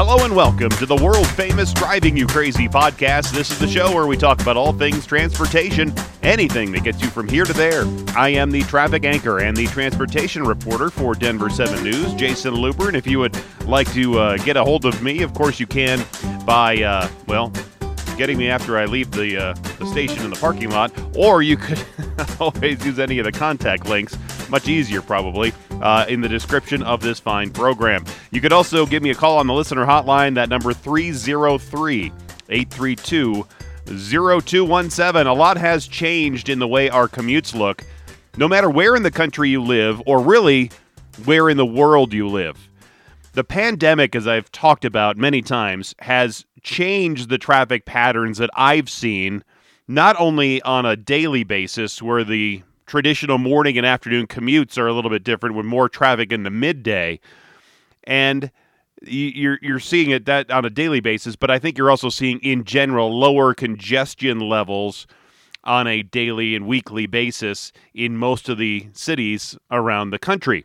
Hello and welcome to the world famous Driving You Crazy podcast. This is the show where we talk about all things transportation, anything that gets you from here to there. I am the traffic anchor and the transportation reporter for Denver 7 News, Jason Looper. And if you would like to uh, get a hold of me, of course you can by, uh, well, getting me after I leave the, uh, the station in the parking lot, or you could always use any of the contact links. Much easier, probably uh, in the description of this fine program. You could also give me a call on the listener hotline, that number 303 832 0217. A lot has changed in the way our commutes look, no matter where in the country you live, or really where in the world you live. The pandemic, as I've talked about many times, has changed the traffic patterns that I've seen, not only on a daily basis, where the traditional morning and afternoon commutes are a little bit different with more traffic in the midday. And you're you're seeing it that on a daily basis, but I think you're also seeing in general lower congestion levels on a daily and weekly basis in most of the cities around the country.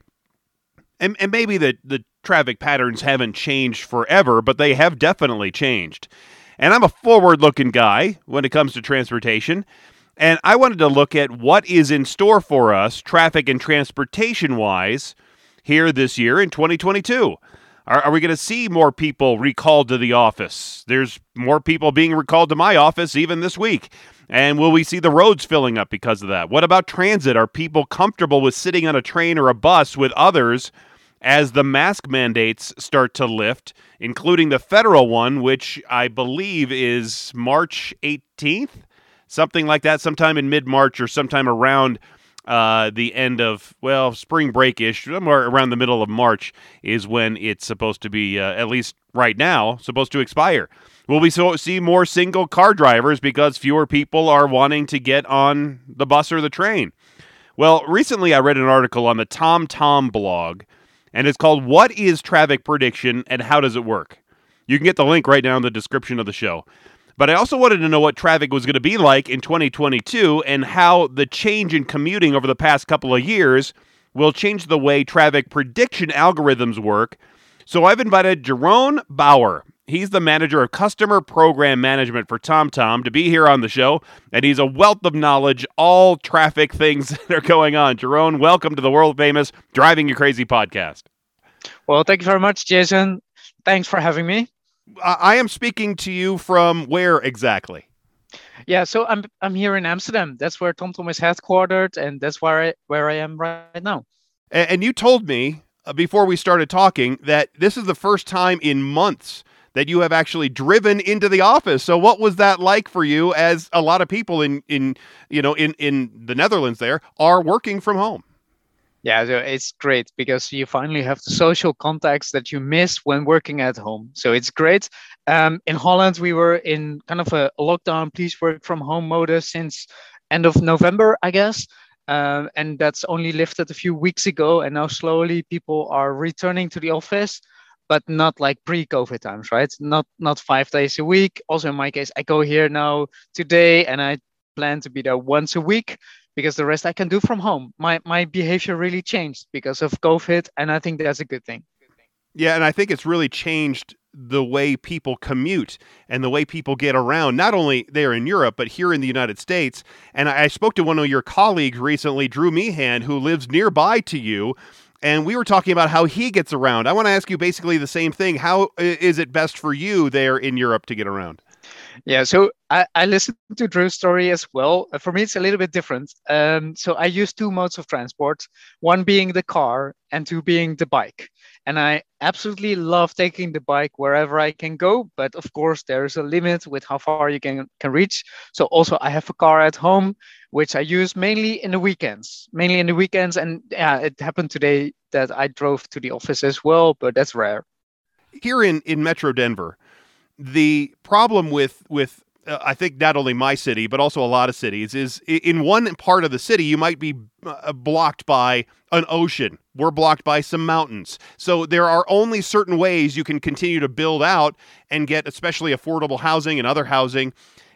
And and maybe the the traffic patterns haven't changed forever, but they have definitely changed. And I'm a forward-looking guy when it comes to transportation. And I wanted to look at what is in store for us, traffic and transportation wise, here this year in 2022. Are, are we going to see more people recalled to the office? There's more people being recalled to my office even this week. And will we see the roads filling up because of that? What about transit? Are people comfortable with sitting on a train or a bus with others as the mask mandates start to lift, including the federal one, which I believe is March 18th? Something like that, sometime in mid March or sometime around uh, the end of well spring break ish, somewhere around the middle of March is when it's supposed to be uh, at least right now supposed to expire. Will we so see more single car drivers because fewer people are wanting to get on the bus or the train? Well, recently I read an article on the TomTom blog, and it's called "What is Traffic Prediction and How Does It Work." You can get the link right now in the description of the show. But I also wanted to know what traffic was going to be like in 2022 and how the change in commuting over the past couple of years will change the way traffic prediction algorithms work. So I've invited Jerome Bauer. He's the manager of customer program management for TomTom to be here on the show, and he's a wealth of knowledge, all traffic things that are going on. Jerome, welcome to the world famous Driving You Crazy podcast. Well, thank you very much, Jason. Thanks for having me. I am speaking to you from where exactly? Yeah, so I'm I'm here in Amsterdam. That's where TomTom is headquartered, and that's where I where I am right now. And, and you told me uh, before we started talking that this is the first time in months that you have actually driven into the office. So what was that like for you as a lot of people in in you know in in the Netherlands there are working from home? Yeah, so it's great because you finally have the social contacts that you miss when working at home. So it's great. Um, in Holland, we were in kind of a lockdown, please work from home mode since end of November, I guess. Um, and that's only lifted a few weeks ago. And now slowly people are returning to the office, but not like pre-COVID times, right? Not not five days a week. Also, in my case, I go here now today, and I plan to be there once a week because the rest I can do from home. My my behavior really changed because of COVID, and I think that's a good thing. Yeah, and I think it's really changed the way people commute and the way people get around, not only there in Europe, but here in the United States. And I spoke to one of your colleagues recently, Drew Meehan, who lives nearby to you. And we were talking about how he gets around. I want to ask you basically the same thing. How is it best for you there in Europe to get around? Yeah, so I, I listened to Drew's story as well. Uh, for me, it's a little bit different. Um, so I use two modes of transport, one being the car and two being the bike. And I absolutely love taking the bike wherever I can go. But of course, there is a limit with how far you can, can reach. So also, I have a car at home, which I use mainly in the weekends, mainly in the weekends. And yeah, it happened today that I drove to the office as well, but that's rare. Here in, in Metro Denver, the problem with with uh, I think not only my city but also a lot of cities is in one part of the city you might be uh, blocked by an ocean. We're blocked by some mountains. So there are only certain ways you can continue to build out and get especially affordable housing and other housing.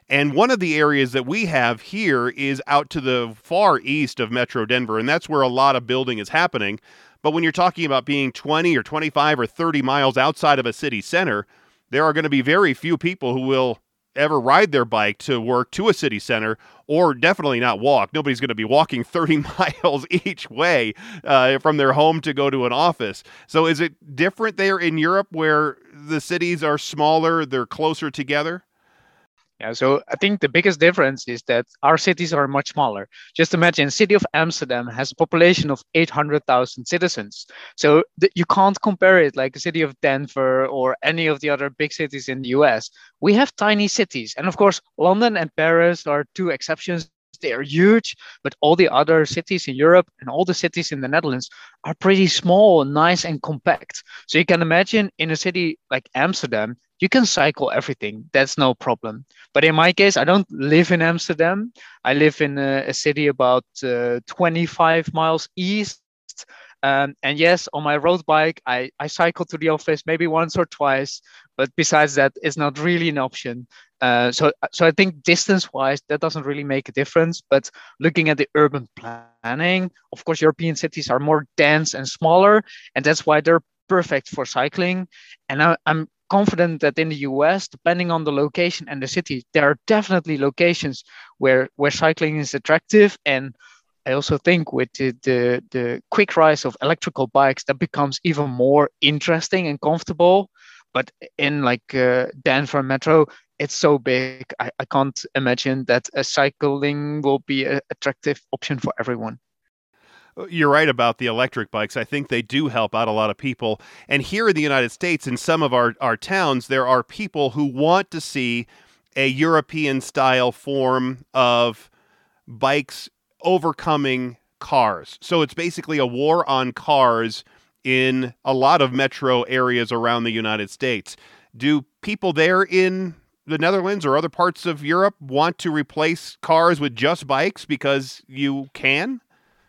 And one of the areas that we have here is out to the far east of Metro Denver, and that's where a lot of building is happening. But when you're talking about being 20 or 25 or 30 miles outside of a city center, there are going to be very few people who will ever ride their bike to work to a city center or definitely not walk. Nobody's going to be walking 30 miles each way uh, from their home to go to an office. So is it different there in Europe where the cities are smaller, they're closer together? Yeah, so I think the biggest difference is that our cities are much smaller. Just imagine, city of Amsterdam has a population of 800,000 citizens. So th- you can't compare it like a city of Denver or any of the other big cities in the US. We have tiny cities. And of course, London and Paris are two exceptions they are huge, but all the other cities in Europe and all the cities in the Netherlands are pretty small, nice, and compact. So you can imagine in a city like Amsterdam, you can cycle everything. That's no problem. But in my case, I don't live in Amsterdam. I live in a, a city about uh, 25 miles east. Um, and yes, on my road bike, I, I cycle to the office maybe once or twice. But besides that, it's not really an option. Uh, so, so I think distance-wise, that doesn't really make a difference. But looking at the urban planning, of course, European cities are more dense and smaller, and that's why they're perfect for cycling. And I, I'm confident that in the US, depending on the location and the city, there are definitely locations where where cycling is attractive. And I also think with the, the, the quick rise of electrical bikes, that becomes even more interesting and comfortable. But in like uh, Denver Metro, it's so big. I, I can't imagine that a cycling will be an attractive option for everyone. You're right about the electric bikes. I think they do help out a lot of people. And here in the United States, in some of our, our towns, there are people who want to see a European style form of bikes overcoming cars. So it's basically a war on cars in a lot of metro areas around the United States. Do people there in the Netherlands or other parts of Europe want to replace cars with just bikes because you can?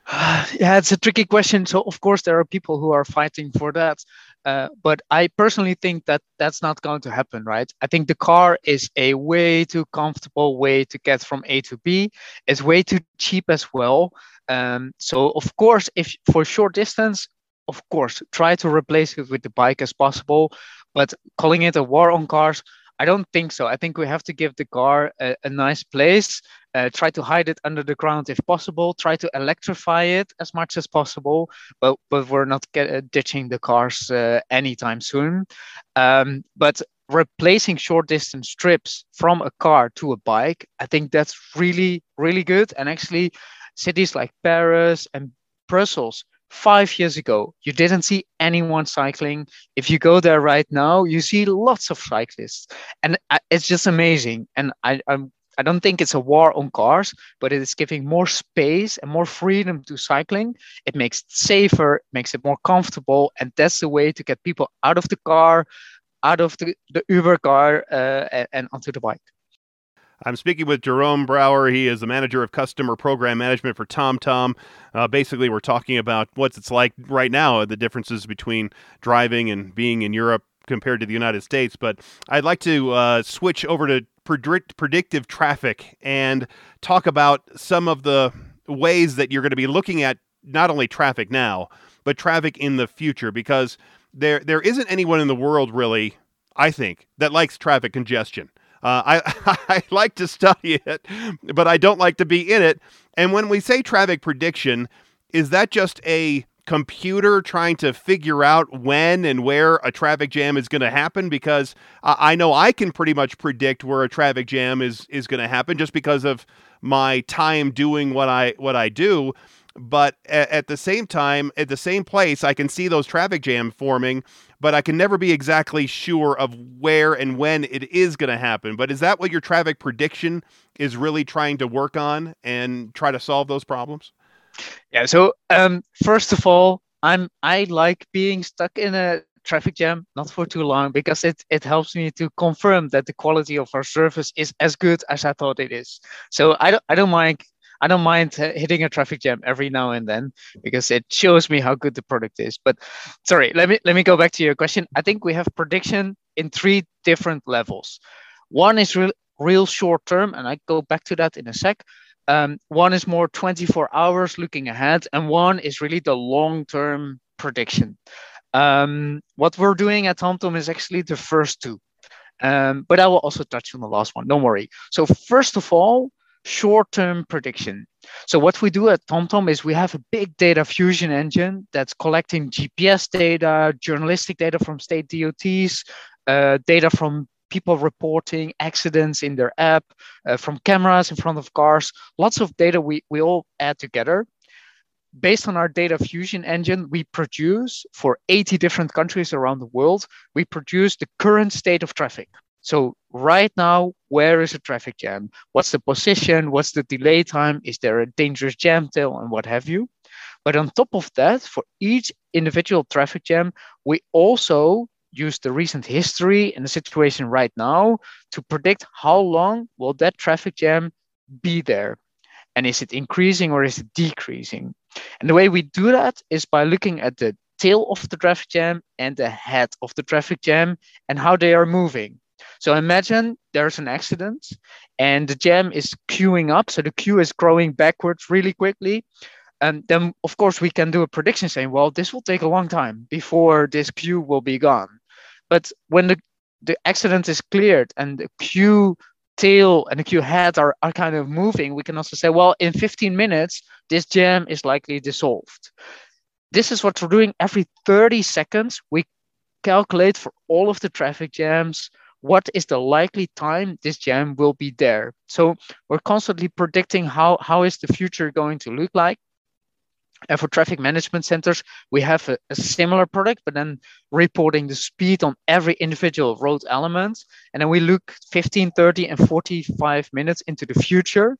yeah, it's a tricky question. So, of course, there are people who are fighting for that. Uh, but I personally think that that's not going to happen, right? I think the car is a way too comfortable way to get from A to B. It's way too cheap as well. Um, so, of course, if for short distance, of course, try to replace it with the bike as possible. But calling it a war on cars, I don't think so. I think we have to give the car a, a nice place, uh, try to hide it under the ground if possible, try to electrify it as much as possible, but, but we're not get, uh, ditching the cars uh, anytime soon. Um, but replacing short distance trips from a car to a bike, I think that's really, really good. And actually, cities like Paris and Brussels five years ago, you didn't see anyone cycling. If you go there right now, you see lots of cyclists, and it's just amazing. And I, I'm I don't think it's a war on cars, but it is giving more space and more freedom to cycling. It makes it safer, makes it more comfortable, and that's the way to get people out of the car, out of the, the Uber car, uh, and, and onto the bike. I'm speaking with Jerome Brower. He is the manager of customer program management for TomTom. Uh, basically, we're talking about what it's like right now, the differences between driving and being in Europe compared to the United States. But I'd like to uh, switch over to predict- predictive traffic and talk about some of the ways that you're going to be looking at not only traffic now, but traffic in the future, because there there isn't anyone in the world really, I think, that likes traffic congestion. Uh, I, I like to study it, but I don't like to be in it. And when we say traffic prediction, is that just a computer trying to figure out when and where a traffic jam is going to happen? Because I know I can pretty much predict where a traffic jam is is going to happen just because of my time doing what I what I do but at, at, the same time, at the same place, I can see those traffic jam forming, but I can never be exactly sure of where and when it is going to happen. But is that what your traffic prediction is really trying to work on and try to solve those problems? Yeah. So um, first of all, I'm I like being stuck in a traffic jam not for too long because it it helps me to confirm that the quality of our service is as good as I thought it is. So I don't I don't mind I don't mind hitting a traffic jam every now and then because it shows me how good the product is. But sorry, let me let me go back to your question. I think we have prediction in three different levels. One is real real short term, and I go back to that in a sec. Um, one is more 24 hours looking ahead, and one is really the long term prediction. Um, what we're doing at TomTom is actually the first two. Um, but I will also touch on the last one, don't worry. So first of all, short-term prediction. So what we do at TomTom is we have a big data fusion engine that's collecting GPS data, journalistic data from state DOTs, uh, data from people reporting accidents in their app, uh, from cameras in front of cars, lots of data we, we all add together. Based on our data fusion engine, we produce for 80 different countries around the world, we produce the current state of traffic. So right now, where is a traffic jam? What's the position? What's the delay time? Is there a dangerous jam tail and what have you? But on top of that, for each individual traffic jam, we also use the recent history and the situation right now to predict how long will that traffic jam be there and is it increasing or is it decreasing and the way we do that is by looking at the tail of the traffic jam and the head of the traffic jam and how they are moving so imagine there's an accident and the jam is queuing up so the queue is growing backwards really quickly and then of course we can do a prediction saying well this will take a long time before this queue will be gone but when the, the accident is cleared and the queue tail and the queue head are, are kind of moving, we can also say, well, in 15 minutes, this jam is likely dissolved. This is what we're doing every 30 seconds. We calculate for all of the traffic jams what is the likely time this jam will be there. So we're constantly predicting how, how is the future going to look like. And for traffic management centers, we have a, a, similar product, but then reporting the speed on every individual road element. And then we look 15, 30, and 45 minutes into the future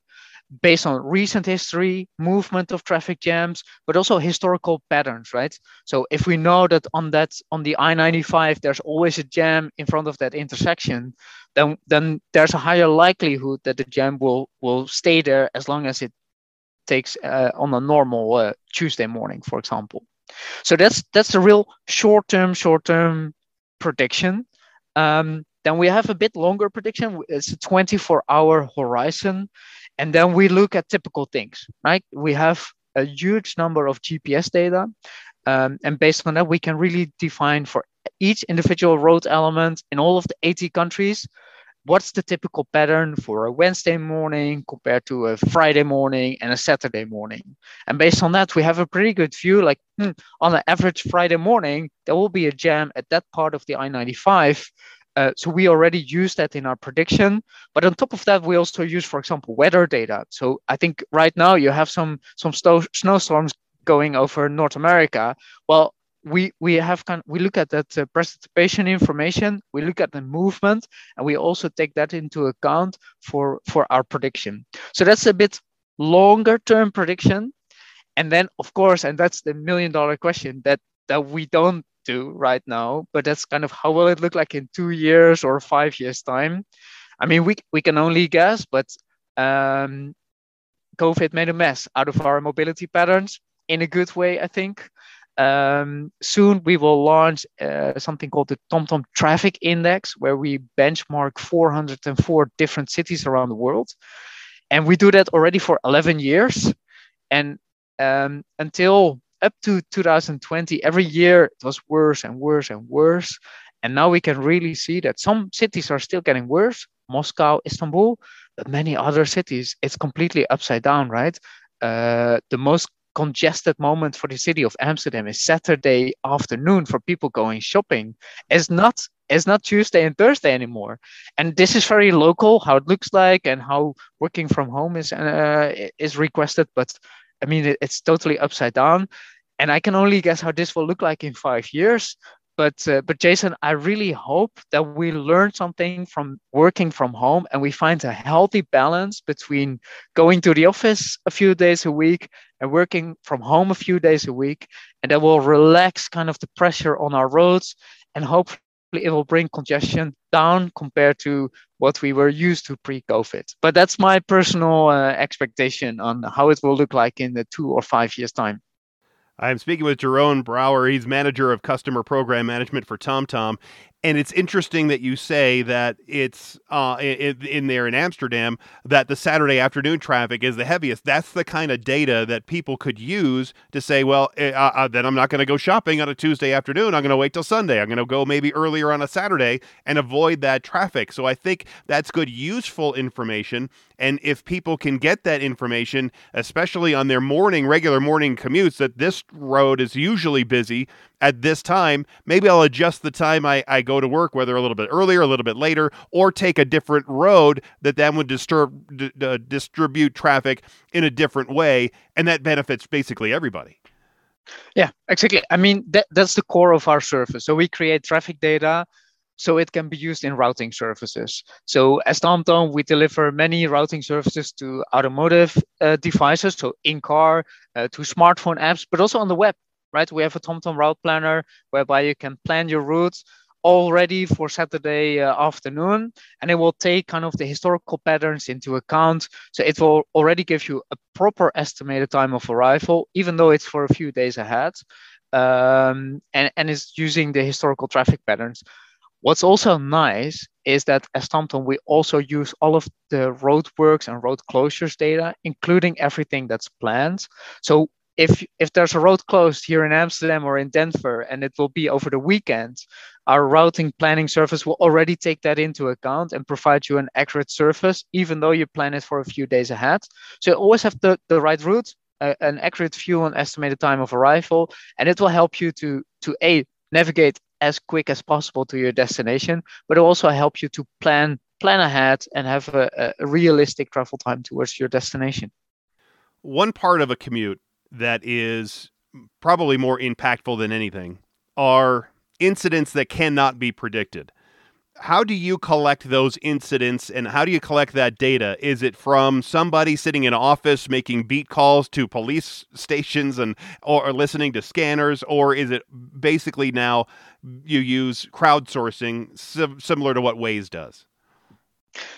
based on recent history, movement of traffic jams, but also historical patterns, right? So if we know that on that on the I-95 there's always a jam in front of that intersection, then then there's a higher likelihood that the jam will will stay there as long as it takes uh, on a normal uh, Tuesday morning, for example. So that's that's a real short-term, short-term prediction. Um, then we have a bit longer prediction. It's a 24-hour horizon, and then we look at typical things. Right? We have a huge number of GPS data, um, and based on that, we can really define for each individual road element in all of the 80 countries what's the typical pattern for a Wednesday morning compared to a Friday morning and a Saturday morning? And based on that, we have a pretty good view like hmm, on an average Friday morning, there will be a jam at that part of the I 95. Uh, so we already use that in our prediction. But on top of that, we also use, for example, weather data. So I think right now you have some some sto- snowstorms going over North America. Well, we we have kind of, we look at that uh, precipitation information we look at the movement and we also take that into account for for our prediction so that's a bit longer term prediction and then of course and that's the million dollar question that that we don't do right now but that's kind of how will it look like in two years or five years time i mean we we can only guess but um covid made a mess out of our mobility patterns in a good way i think um, soon we will launch uh, something called the TomTom Traffic Index, where we benchmark 404 different cities around the world. And we do that already for 11 years. And um, until up to 2020, every year it was worse and worse and worse. And now we can really see that some cities are still getting worse Moscow, Istanbul, but many other cities, it's completely upside down, right? Uh, the most congested moment for the city of Amsterdam is Saturday afternoon for people going shopping. It's not it's not Tuesday and Thursday anymore. And this is very local, how it looks like and how working from home is uh, is requested. But I mean, it, it's totally upside down. And I can only guess how this will look like in five years. But uh, but Jason, I really hope that we learn something from working from home and we find a healthy balance between going to the office a few days a week and working from home a few days a week, and that will relax kind of the pressure on our roads and hopefully it will bring congestion down compared to what we were used to pre-COVID. But that's my personal uh, expectation on how it will look like in the two or five years time. I'm speaking with Jerome Brower. He's manager of customer program management for TomTom. And it's interesting that you say that it's uh, in, in, there in Amsterdam that the Saturday afternoon traffic is the heaviest. That's the kind of data that people could use to say, well, eh, uh, uh, then I'm not going to go shopping on a Tuesday afternoon. I'm going to wait till Sunday. I'm going to go maybe earlier on a Saturday and avoid that traffic. So I think that's good, useful information. And if people can get that information, especially on their morning, regular morning commutes, that this road is usually busy at this time, maybe I'll adjust the time I, I go to work, whether a little bit earlier, a little bit later, or take a different road that then would disturb, d- d- distribute traffic in a different way. And that benefits basically everybody. Yeah, exactly. I mean, that, that's the core of our service. So we create traffic data so it can be used in routing services. So as TomTom, we deliver many routing services to automotive uh, devices, so in-car, uh, to smartphone apps, but also on the web, right? We have a TomTom route planner whereby you can plan your routes already for Saturday uh, afternoon, and it will take kind of the historical patterns into account. So it will already give you a proper estimated time of arrival, even though it's for a few days ahead, um, and, and it's using the historical traffic patterns. What's also nice is that as TomTom, we also use all of the roadworks and road closures data, including everything that's planned. So if if there's a road closed here in Amsterdam or in Denver and it will be over the weekend, our routing planning service will already take that into account and provide you an accurate service, even though you plan it for a few days ahead. So you always have the, the right route, uh, an accurate view on estimated time of arrival, and it will help you to to a navigate as quick as possible to your destination, but it also help you to plan plan ahead and have a, a realistic travel time towards your destination. One part of a commute that is probably more impactful than anything are incidents that cannot be predicted how do you collect those incidents and how do you collect that data? Is it from somebody sitting in office making beat calls to police stations and or, listening to scanners, or is it basically now you use crowdsourcing sim- similar to what Waze does?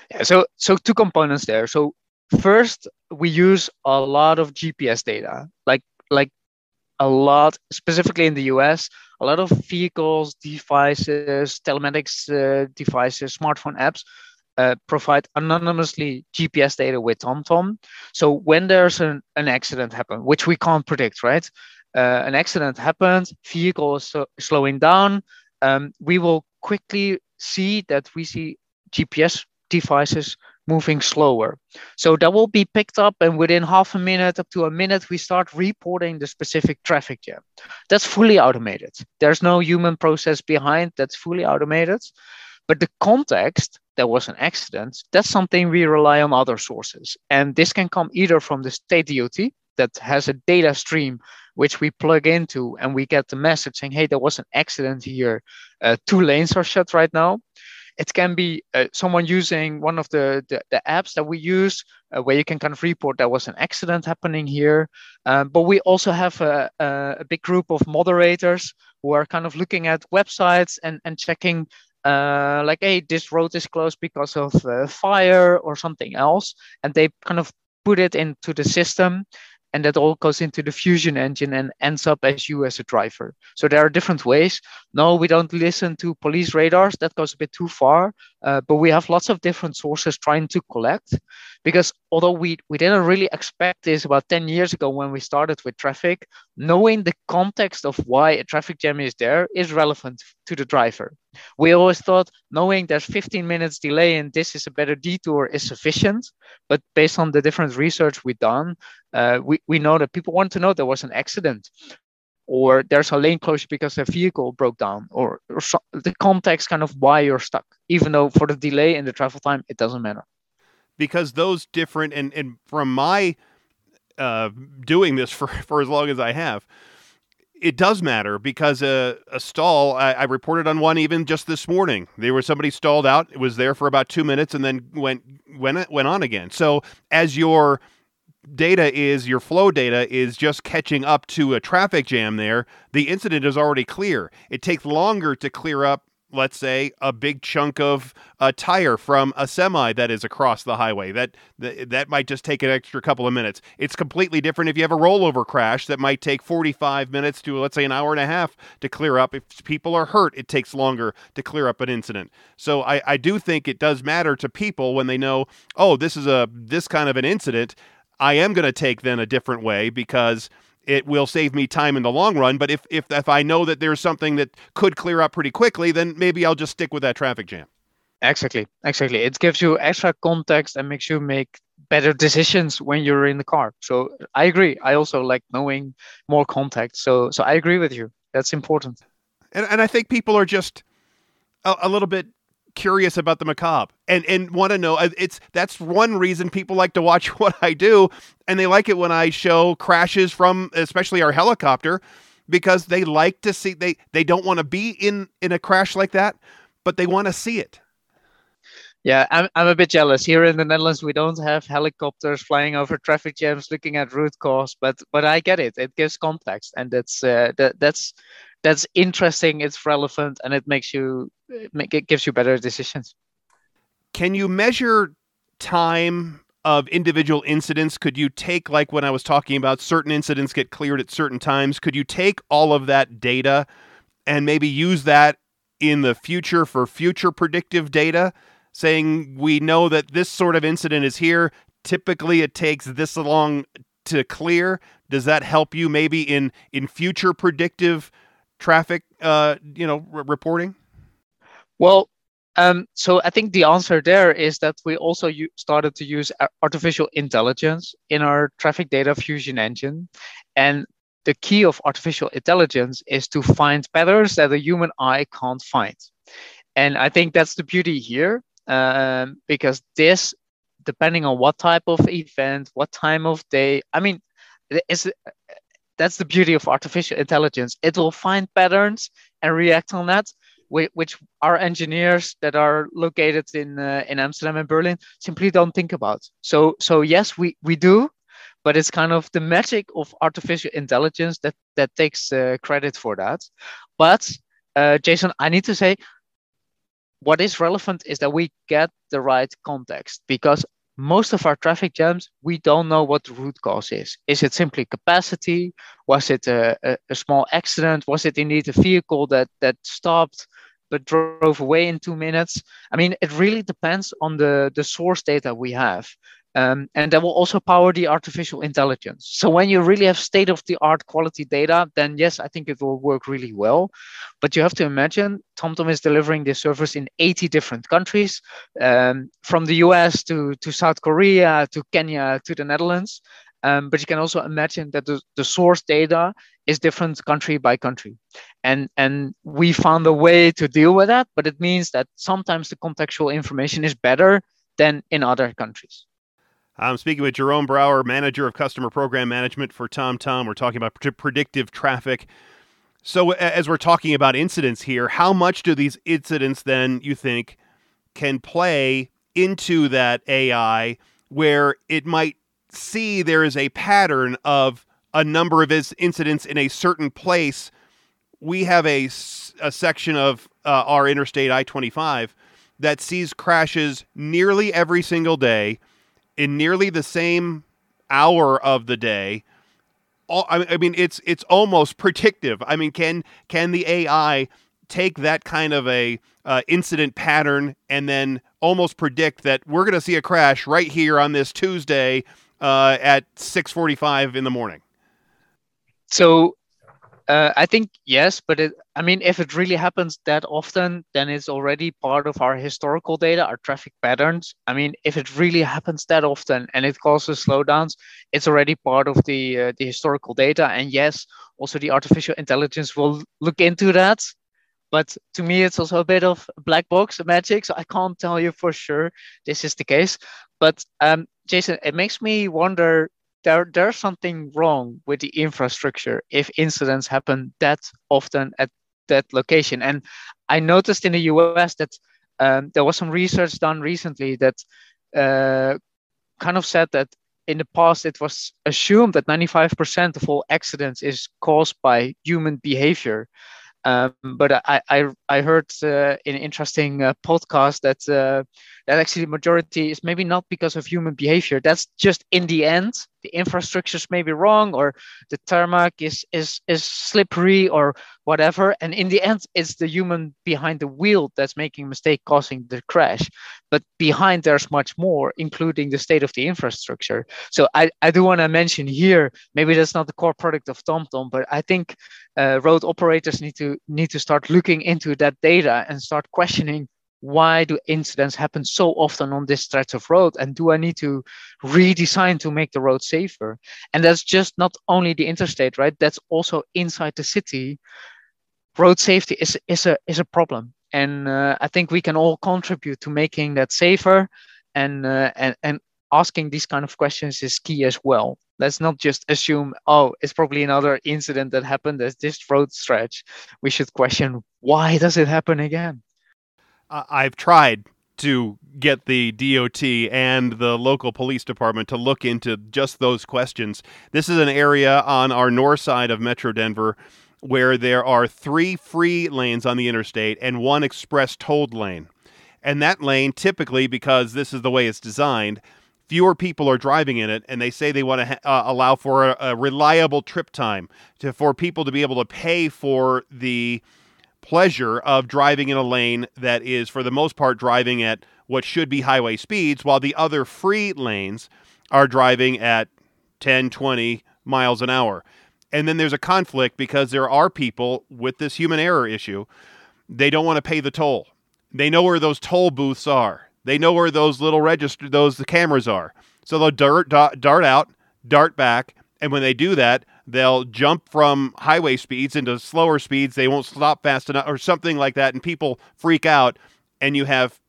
Yeah, so so two components there. So first, we use a lot of GPS data, like like a lot, specifically in the US, a lot of vehicles, devices, telematics uh, devices, smartphone apps uh, provide anonymously GPS data with TomTom. So when there's an, an accident happen, which we can't predict, right? Uh, an accident happens, vehicle is so slowing down, um, we will quickly see that we see GPS devices moving slower. So that will be picked up, and within half a minute up to a minute, we start reporting the specific traffic jam. That's fully automated. There's no human process behind that's fully automated. But the context there was an accident, that's something we rely on other sources. And this can come either from the state DOT that has a data stream which we plug into and we get the message saying, hey, there was an accident here. Uh, two lanes are shut right now it can be uh, someone using one of the, the, the apps that we use uh, where you can kind of report there was an accident happening here. Um, but we also have a, a, big group of moderators who are kind of looking at websites and, and checking uh, like, hey, this road is closed because of uh, fire or something else. And they kind of put it into the system and that all goes into the fusion engine and ends up as you as a driver. So there are different ways. No we don't listen to police radars. That goes a bit too far uh, but we have lots of different sources trying to collect because although we, we didn't really expect this about 10 years ago when we started with traffic knowing the context of why a traffic jam is there is relevant to the driver. We always thought knowing there's 15 minutes delay and this is a better detour is sufficient but based on the different research we've done uh, we, we know that people want to know there was an accident or there's a lane closure because a vehicle broke down or, or so, the context kind of why you're stuck even though for the delay in the travel time it doesn't matter because those different and and from my uh, doing this for for as long as I have, it does matter because a, a stall I, I, reported on one even just this morning. There was somebody stalled out. It was there for about two minutes and then went went went on again. So as your data is your flow data is just catching up to a traffic jam there, the incident is already clear. It takes longer to clear up let's say, a big chunk of a tire from a semi that is across the highway. That, that might just take an extra couple of minutes. It's completely different if you have a rollover crash that might take 45 minutes to let's say an hour and a half to clear up. If people are hurt, it takes longer to clear up an incident. So I, I do think it does matter to people when they know, oh, this is a this kind of an incident. I am going to take then a different way because it will save me time in the long run. But if, if if I know that there's something that could clear up pretty quickly, then maybe I'll just stick with that traffic jam. Exactly, exactly. It gives you extra context and makes you make better decisions when you're in the car. So I agree. I also like knowing more context. So so I agree with you. That's important. And and I think people are just a, a little bit curious about the macabre and and want to know uh, it's that's one reason people like to watch what I do and they like it when I show crashes from especially our helicopter because they like to see they they don't want to be in in a crash like that but they want to see it. Yeah I'm, I'm a bit jealous. Here in the netherlands we don't have helicopters flying over traffic jams looking at root cause but but i get it. It gives context and that's uh, that that's that's interesting it's relevant and it makes you it gives you better decisions. Can you measure time of individual incidents? Could you take like when i was talking about certain incidents get cleared at certain times could you take all of that data and maybe use that in the future for future predictive data saying we know that this sort of incident is here. Typically it takes this long to clear. Does that help you maybe in in future predictive traffic, uh, you know, reporting? Well, um, so I think the answer there is that we also u- started to use artificial intelligence in our traffic data fusion engine, and the key of artificial intelligence is to find patterns that a human eye can't find, and I think that's the beauty here, um, because this, depending on what type of event, what time of day, I mean, it's that's the beauty of artificial intelligence. It will find patterns and react on that, which our engineers that are located in uh, in Amsterdam and Berlin simply don't think about. So so yes, we we do, but it's kind of the magic of artificial intelligence that that takes uh, credit for that. But uh, Jason, I need to say, what is relevant is that we get the right context because most of our traffic jams, we don't know what the root cause is. Is it simply capacity? Was it a, a, a, small accident? Was it indeed a vehicle that, that stopped but drove away in two minutes? I mean, it really depends on the, the source data we have. Um, and that will also power the artificial intelligence. So when you really have state of the art quality data, then yes, I think it will work really well. But you have to imagine TomTom is delivering this service in 80 different countries, um, from the US to, to South Korea to Kenya to the Netherlands. Um, but you can also imagine that the, the source data is different country by country. And, and we found a way to deal with that, but it means that sometimes the contextual information is better than in other countries. I'm speaking with Jerome Brower, Manager of Customer Program Management for TomTom. We're talking about predictive traffic. So, as we're talking about incidents here, how much do these incidents then you think can play into that AI where it might see there is a pattern of a number of incidents in a certain place? We have a, a section of uh, our Interstate I 25 that sees crashes nearly every single day in nearly the same hour of the day. I mean, it's it's almost predictive. I mean, can can the AI take that kind of a uh, incident pattern and then almost predict that we're going to see a crash right here on this Tuesday uh, at six forty-five in the morning? So uh, I think yes, but it, I mean, if it really happens that often, then it's already part of our historical data, our traffic patterns. I mean, if it really happens that often and it causes slowdowns, it's already part of the uh, the historical data. And yes, also the artificial intelligence will look into that. But to me, it's also a bit of black box magic, so I can't tell you for sure this is the case. But um, Jason, it makes me wonder there there's something wrong with the infrastructure if incidents happen that often at that location. And I noticed in the US that um, there was some research done recently that uh, kind of said that in the past it was assumed that 95% of all accidents is caused by human behavior. Um, but I, I, I heard uh, in an interesting uh, podcast that uh, that actually the majority is maybe not because of human behavior. That's just in the end, the infrastructures may be wrong, or the tarmac is is is slippery, or whatever. And in the end, it's the human behind the wheel that's making mistake, causing the crash. But behind there's much more, including the state of the infrastructure. So I, I do want to mention here, maybe that's not the core product of TomTom, but I think uh, road operators need to need to start looking into that data and start questioning why do incidents happen so often on this stretch of road? And do i need to redesign to make the road safer? And that's just not only the interstate right? That's also inside the city. Road safety is, is a is a problem. And uh, i think we can all contribute to making that safer. And uh, and and asking these kind of questions is key as well. Let's not just assume oh it's probably another incident that happened at this road stretch. We should question why does it happen again I've tried to get the DOT and the local police department to look into just those questions. This is an area on our north side of Metro Denver where there are three free lanes on the interstate and one express tolled lane. And that lane, typically, because this is the way it's designed, fewer people are driving in it, and they say they want to ha- uh, allow for a, a reliable trip time to, for people to be able to pay for the pleasure of driving in a lane that is, for the most part, driving at what should be highway speeds, while the other free lanes are driving at 10, 20 miles an hour. And then there's a conflict because there are people with this human error issue. They don't want to pay the toll. They know where those toll booths are. They know where those little register those the cameras are. So they'll dart, dart, dart out, dart back, and when they do that, they'll jump from highway speeds into slower speeds. They won't stop fast enough or something like that. And people freak out. And you have,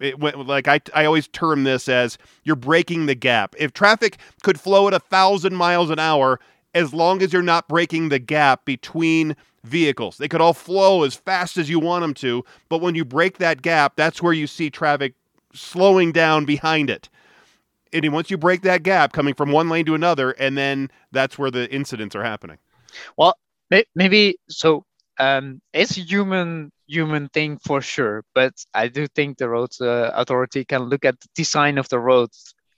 it, went like I, I always term this as you're breaking the gap. If traffic could flow at a thousand miles an hour, as long as you're not breaking the gap between vehicles, they could all flow as fast as you want them to. But when you break that gap, that's where you see traffic slowing down behind it and once you break that gap coming from one lane to another, and then that's where the incidents are happening. Well, maybe so. Um, it's a human human thing for sure, but I do think the road uh, authority can look at the design of the road,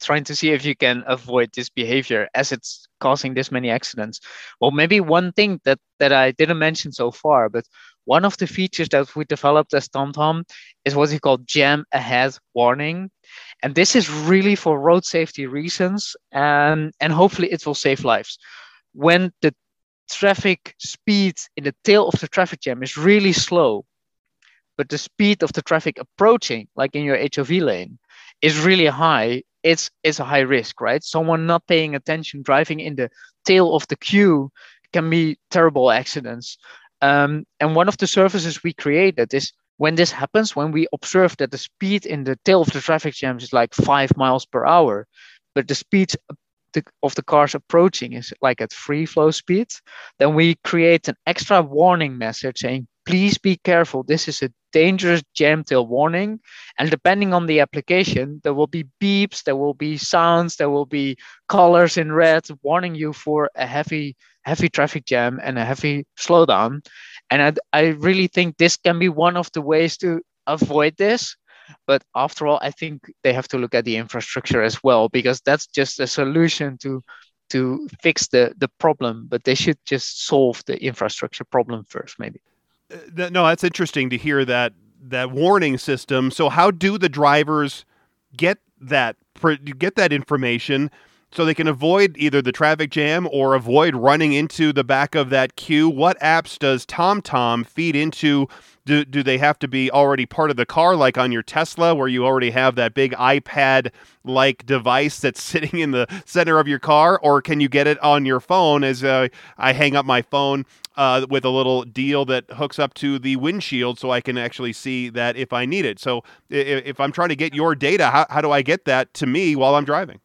trying to see if you can avoid this behavior as it's causing this many accidents. Well, maybe one thing that that I didn't mention so far, but one of the features that we developed as TomTom is what we call jam ahead warning. And this is really for road safety reasons, and, and hopefully it will save lives. When the traffic speed in the tail of the traffic jam is really slow, but the speed of the traffic approaching, like in your HOV lane, is really high, it's it's a high risk, right? Someone not paying attention driving in the tail of the queue can be terrible accidents. Um, and one of the services we created is when this happens, when we observe that the speed in the tail of the traffic jams is like five miles per hour, but the speed of the cars approaching is like at free flow speed, then we create an extra warning message saying, please be careful. This is a dangerous jam tail warning. And depending on the application, there will be beeps, there will be sounds, there will be colors in red warning you for a heavy, heavy traffic jam and a heavy slowdown. And I, I really think this can be one of the ways to avoid this. But after all, I think they have to look at the infrastructure as well, because that's just a solution to to fix the, the problem, but they should just solve the infrastructure problem first, maybe. No, that's interesting to hear that that warning system. So how do the drivers get that get that information so they can avoid either the traffic jam or avoid running into the back of that queue? What apps does TomTom feed into? Do, do they have to be already part of the car, like on your Tesla, where you already have that big iPad like device that's sitting in the center of your car? Or can you get it on your phone as uh, I hang up my phone uh, with a little deal that hooks up to the windshield so I can actually see that if I need it? So if, if I'm trying to get your data, how, how do I get that to me while I'm driving?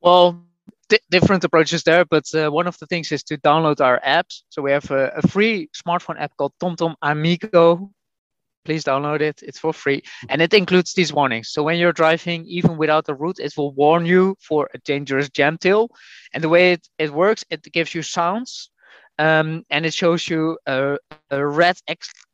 Well, different approaches there, but uh, one of the things is to download our apps. So we have a, a, free smartphone app called TomTom Amigo. Please download it; it's for free, and it includes these warnings. So when you're driving, even without the route, it will warn you for a dangerous jam tail. And the way it, it works, it gives you sounds um, and it shows you a, a red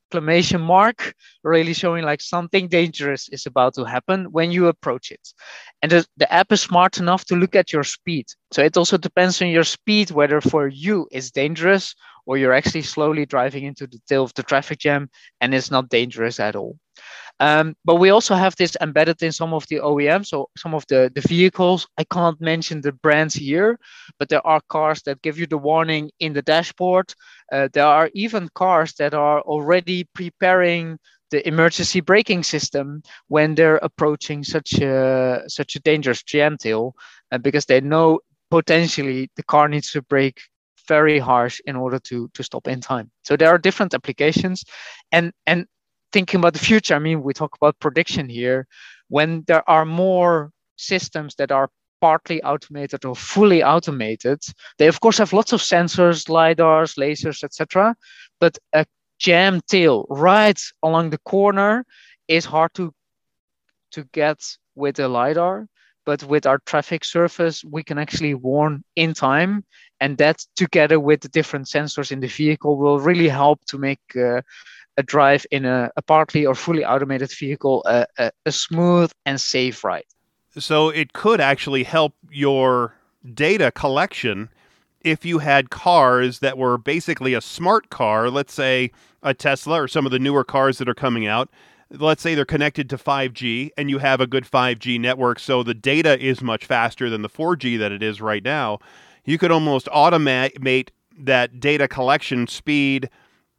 exclamation mark, really showing like something dangerous is about to happen when you approach it. And the, the app is smart enough to look at your speed. So it also depends on your speed whether for you it's dangerous or you're actually slowly driving into the tail of the traffic jam and it's not dangerous at all. Um, but we also have this embedded in some of the OEMs, so some of the, the vehicles. I can't mention the brands here, but there are cars that give you the warning in the dashboard. Uh, there are even cars that are already preparing the emergency braking system when they're approaching such a such a dangerous jam tail, uh, because they know potentially the car needs to brake very harsh in order to to stop in time. So there are different applications, and and thinking about the future, I mean, we talk about prediction here. When there are more systems that are partly automated or fully automated, they of course have lots of sensors, lidars, lasers, etc. But a jam tail right along the corner is hard to to get with a lidar. But with our traffic surface, we can actually warn in time, and that together with the different sensors in the vehicle will really help to make uh, a drive in a, a partly or fully automated vehicle a, a, a smooth and safe ride. So it could actually help your data collection if you had cars that were basically a smart car, let's say a Tesla or some of the newer cars that are coming out. Let's say they're connected to 5G and you have a good 5G network, so the data is much faster than the 4G that it is right now. You could almost automate that data collection speed,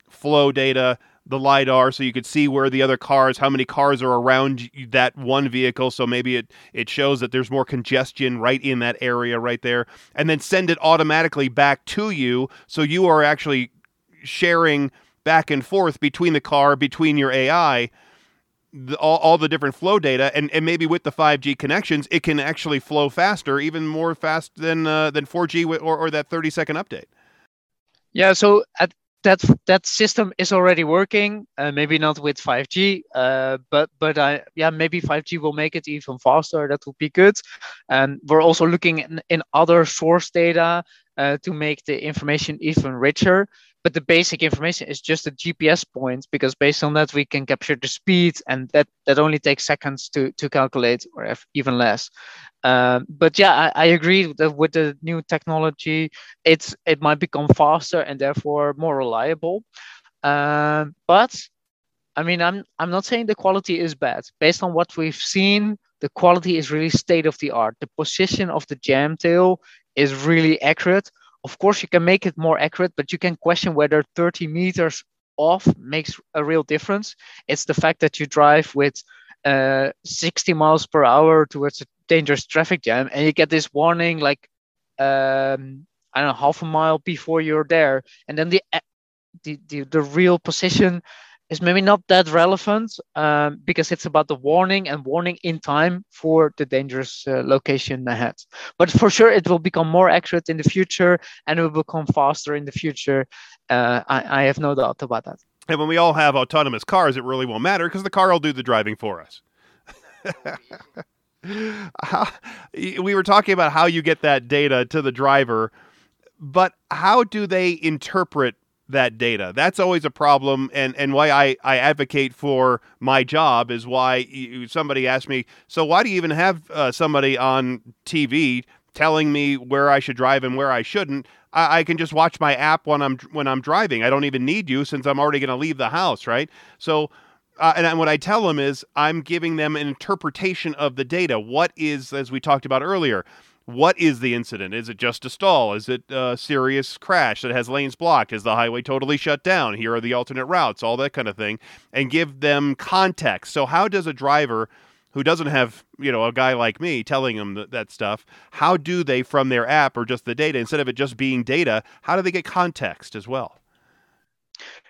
flow data, the lidar so you could see where the other cars how many cars are around that one vehicle so maybe it it shows that there's more congestion right in that area right there and then send it automatically back to you so you are actually sharing back and forth between the car between your AI the, all, all the different flow data and, and maybe with the 5G connections it can actually flow faster even more fast than uh, than 4G or, or that 30 second update yeah so at that that system is already working. Uh, maybe not with 5G, uh, but but I yeah maybe 5G will make it even faster. That would be good. And we're also looking in, in other source data uh, to make the information even richer but the basic information is just a GPS point because based on that we can capture the speed and that that only takes seconds to to calculate or even less. Um, but yeah, I, I agree that with the new technology, it's it might become faster and therefore more reliable. Um, but I mean, I'm I'm not saying the quality is bad. Based on what we've seen, the quality is really state of the art. The position of the jam tail is really accurate of course, you can make it more accurate, but you can question whether 30 meters off makes a real difference. It's the fact that you drive with uh, 60 miles per hour towards a dangerous traffic jam and you get this warning like um, I don't know half a mile before you're there, and then the the the, the real position is maybe not that relevant um, because it's about the warning and warning in time for the dangerous uh, location ahead. But for sure, it will become more accurate in the future and it will become faster in the future. Uh, I, I, have no doubt about that. And when we all have autonomous cars, it really won't matter because the car will do the driving for us. we were talking about how you get that data to the driver, but how do they interpret that data. That's always a problem, and and why I I advocate for my job is why you, somebody asked me, so why do you even have uh, somebody on TV telling me where I should drive and where I shouldn't? I, I can just watch my app when I'm when I'm driving. I don't even need you since I'm already going to leave the house, right? So. Uh, and what I tell them is, I'm giving them an interpretation of the data. What is, as we talked about earlier, what is the incident? Is it just a stall? Is it a serious crash that has lanes blocked? Is the highway totally shut down? Here are the alternate routes, all that kind of thing, and give them context. So, how does a driver who doesn't have, you know, a guy like me telling them that, that stuff, how do they, from their app or just the data, instead of it just being data, how do they get context as well?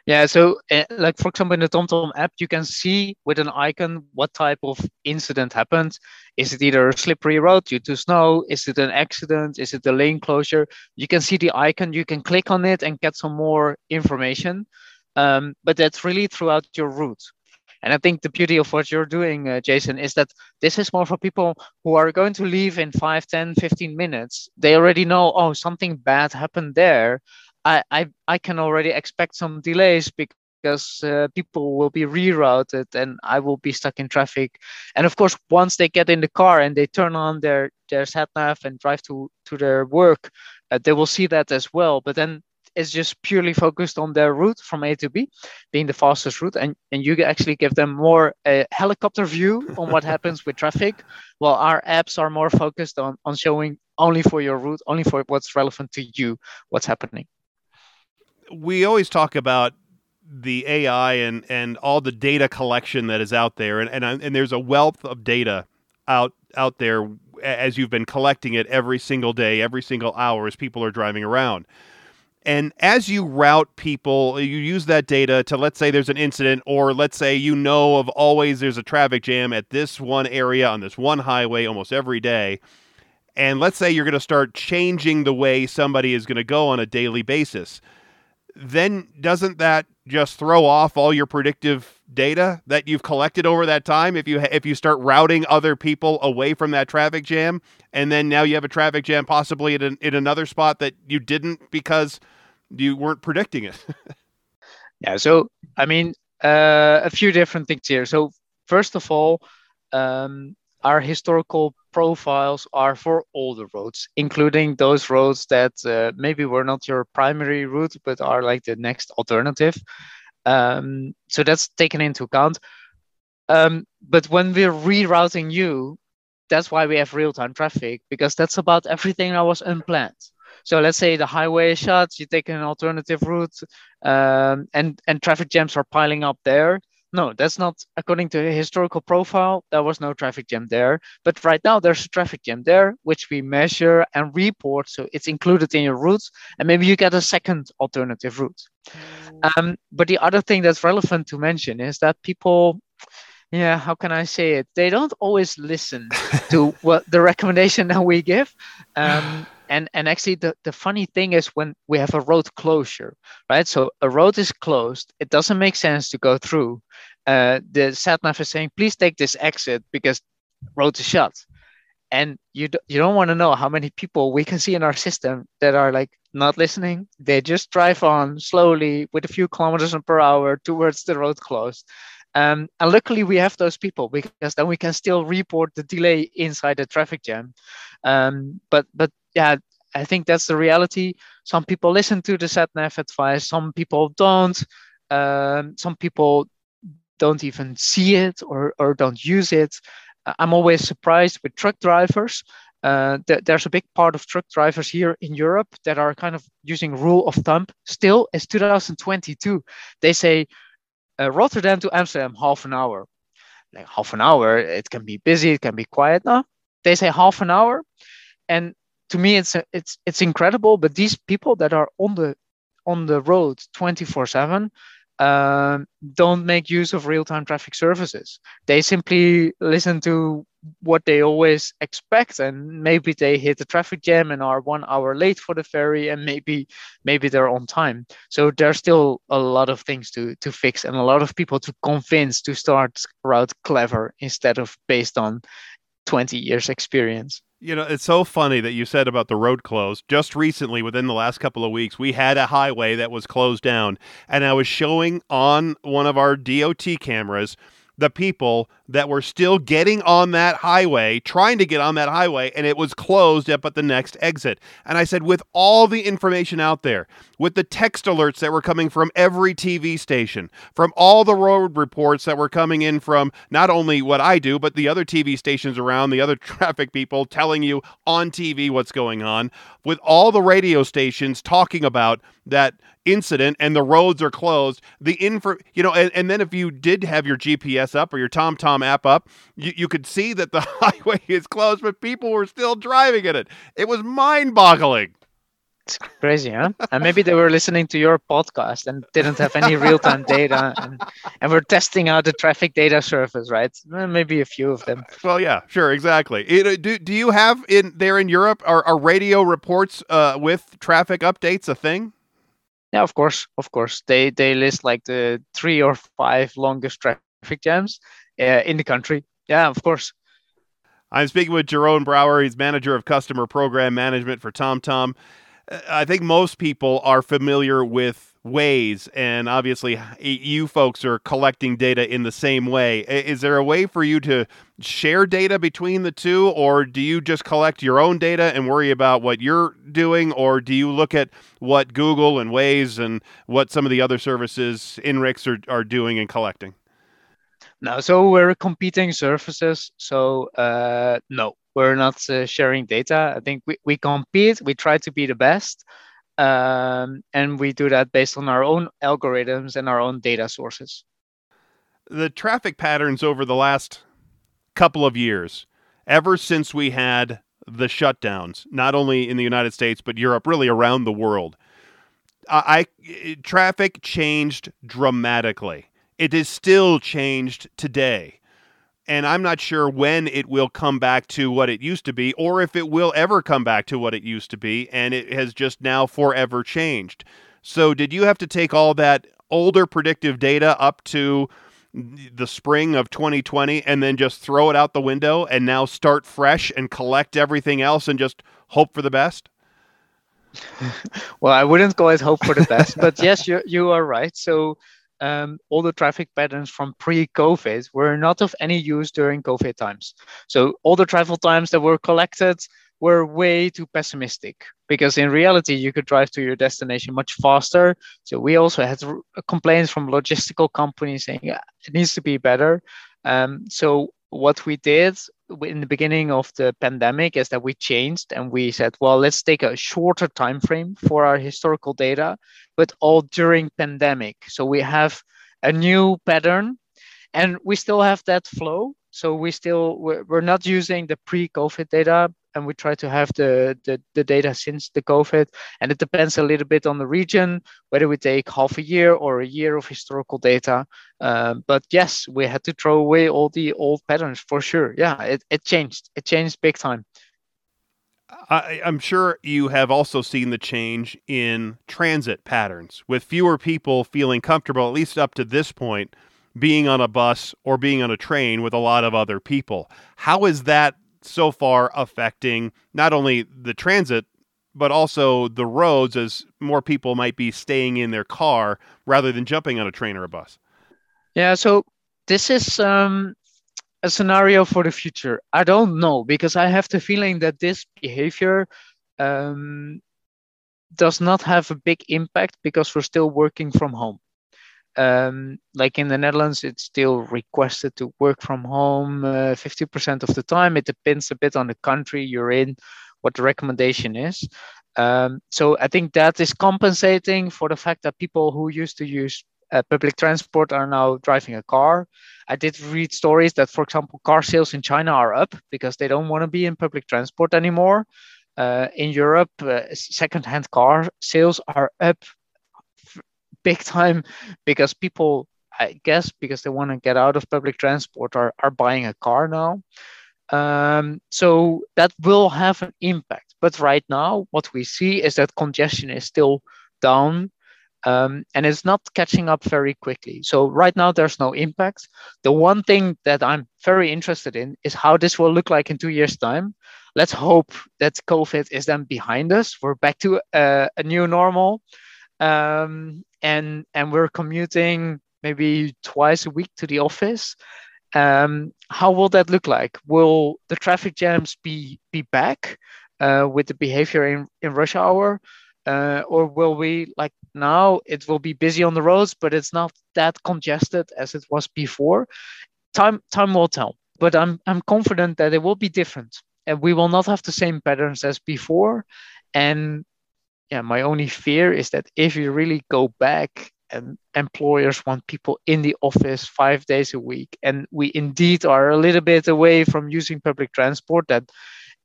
Yeah, so uh, like for example, in the TomTom app, you can see with an icon what type of incident happened. Is it either a slippery road due to snow? Is it an accident? Is it a lane closure? You can see the icon, you can click on it and get some more information. Um, but that's really throughout your route. And I think the beauty of what you're doing, uh, Jason, is that this is more for people who are going to leave in 5, 10, 15 minutes. They already know, oh, something bad happened there. I, I can already expect some delays because uh, people will be rerouted and I will be stuck in traffic. And of course, once they get in the car and they turn on their their sat nav and drive to to their work, uh, they will see that as well. But then it's just purely focused on their route from A to B, being the fastest route, and and you actually give them more a helicopter view on what happens with traffic, while our apps are more focused on on showing only for your route, only for what's relevant to you, what's happening. We always talk about the AI and and all the data collection that is out there, and and uh, and there's a wealth of data out out there as you've been collecting it every single day, every single hour as people are driving around. And as you route people, you use that data to let's say there's an incident, or let's say you know of always there's a traffic jam at this one area on this one highway almost every day. And let's say you're going to start changing the way somebody is going to go on a daily basis. Then doesn't that just throw off all your predictive data that you've collected over that time if you if you start routing other people away from that traffic jam? And then now you have a traffic jam possibly in, in another spot that you didn't because you weren't predicting it. Yeah so i mean uh, a few different things here. So first of all um, our historical profiles are for all the roads, including those roads that uh, maybe were not your primary route, but are like the next alternative. Um, so that's taken into account. Um, but when we're rerouting you, that's why we have real-time traffic because that's about everything that was unplanned. So let's say the highway is shut, you take an alternative route, um, and and traffic jams are piling up there no, that's not according to the historical profile. There was no traffic jam there. But right now there's a traffic jam there, which we measure and report. So it's included in your route. And maybe you get a second alternative route. Mm. Um, but the other thing that's relevant to mention is that people, yeah, how can I say it? They don't always listen to what the recommendation that we give. Um, and and actually the, the funny thing is when we have a road closure right? So a road is closed it doesn't make sense to go through. Uh, the sat nav is saying please take this exit because road is shut. And you, d- you don't want to know how many people we can see in our system that are like not listening. They just drive on slowly with a few kilometers per hour towards the road closed. Um, and luckily we have those people because then we can still report the delay inside the traffic jam. Um, but but yeah, I think that's the reality. Some people listen to the sat nav advice, some people don't. Um, some people don't even see it or, or don't use it. I'm always surprised with truck drivers. Uh, th- there's a big part of truck drivers here in Europe that are kind of using rule of thumb. Still, it's 2022. They say uh, Rotterdam to Amsterdam half an hour. Like half an hour, it can be busy, it can be quiet. No, they say half an hour, and to me it's it's it's incredible but these people that are on the on the road 24 7 um, don't make use of real-time traffic services. They simply listen to what they always expect and maybe they hit a traffic jam and are one hour late for the ferry and maybe maybe they're on time. So there's still a lot of things to to fix and a lot of people to convince to start route clever instead of based on 20 years experience you know, it's so funny that you said about the road closed. Just recently, within the last couple of weeks, we had a highway that was closed down, and I was showing on one of our DOT cameras the people that were still getting on that highway, trying to get on that highway, and it was closed up at the next exit. And I said, with all the information out there, with the text alerts that were coming from every TV station, from all the road reports that were coming in from not only what I do, but the other TV stations around, the other traffic people telling you on TV what's going on, with all the radio stations talking about that incident and the roads are closed the info you know and, and then if you did have your gps up or your tomtom app up you, you could see that the highway is closed but people were still driving in it. It was mind-boggling. It's crazy huh? And maybe they were listening to your podcast and didn't have any real-time data and, and we're testing out the traffic data service right? Maybe a few of them. Well yeah sure exactly. It, uh, do, do you have in there in europe are, are radio reports uh, with traffic updates a thing? Yeah, of course, of course. They they list like the three or five longest traffic jams uh, in the country. Yeah, of course. I'm speaking with Jerome Brower. He's manager of customer program management for TomTom. I think most people are familiar with Waze, and obviously you folks are collecting data in the same way. Is there a way for you to share data between the two, or do you just collect your own data and worry about what you're doing, or do you look at what Google and Waze and what some of the other services INRIX are, are doing and collecting? No, so we're competing services. So uh, no, we're not uh, sharing data. I think we, we compete, we try to be the best. Um, and we do that based on our own algorithms and our own data sources. The traffic patterns over the last couple of years, ever since we had the shutdowns, not only in the United States but Europe, really around the world, I, I traffic changed dramatically. It is still changed today and I'm not sure when it will come back to what it used to be or if it will ever come back to what it used to be and it has just now forever changed. So did you have to take all that older predictive data up to the spring of 2020 and then just throw it out the window and now start fresh and collect everything else and just hope for the best? well, I wouldn't go as hope for the best, but yes, you you are right. So um, all the traffic patterns from pre-COVID were not of any use during COVID times. So all the travel times that were collected were way too pessimistic because in reality you could drive to your destination much faster. So we also had complaints from logistical companies saying yeah, it needs to be better. Um, so what we did in the beginning of the pandemic is that we changed and we said well let's take a shorter time frame for our historical data but all during pandemic. So we have a new pattern and we still have that flow. So we still we're, not using the pre-covid data and we try to have the, the, the data since the COVID. And it depends a little bit on the region, whether we take half a year or a year of historical data. Um, but yes, we had to throw away all the old patterns for sure. Yeah, it, it changed. It changed big time. I, am sure you have also seen the change in transit patterns with fewer people feeling comfortable, at least up to this point, being on a bus or being on a train with a lot of other people. How is that so far affecting not only the transit but also the roads as more people might be staying in their car rather than jumping on a train or a bus. Yeah, so this is um, a scenario for the future. I don't know because I have the feeling that this behavior um, does not have a big impact because we're still working from home um, like in the Netherlands, it's still requested to work from home uh, 50% of the time. It depends a bit on the country you're in, what the recommendation is. Um, so I think that is compensating for the fact that people who used to use uh, public transport are now driving a car. I did read stories that, for example, car sales in China are up because they don't want to be in public transport anymore. Uh, in Europe, uh, second-hand car sales are up big time because people I guess because they want to get out of public transport are, are buying a car now. Um, so that will have an impact. But right now, what we see is that congestion is still down um, and it's not catching up very quickly. So right now, there's no impact. The one thing that I'm very interested in is how this will look like in two years' time. Let's hope that COVID is then behind us. We're back to a, a new normal. Um, and and we're commuting maybe twice a week to the office. Um, how will that look like? Will the traffic jams be be back uh, with the behavior in, in rush hour? Uh, or will we like now it will be busy on the roads but it's not that congested as it was before? Time time will tell but i'm i'm confident that it will be different and we will not have the same patterns as before. And yeah, my only fear is that if you really go back and employers want people in the office five days a week, and we indeed are a little bit away from using public transport, that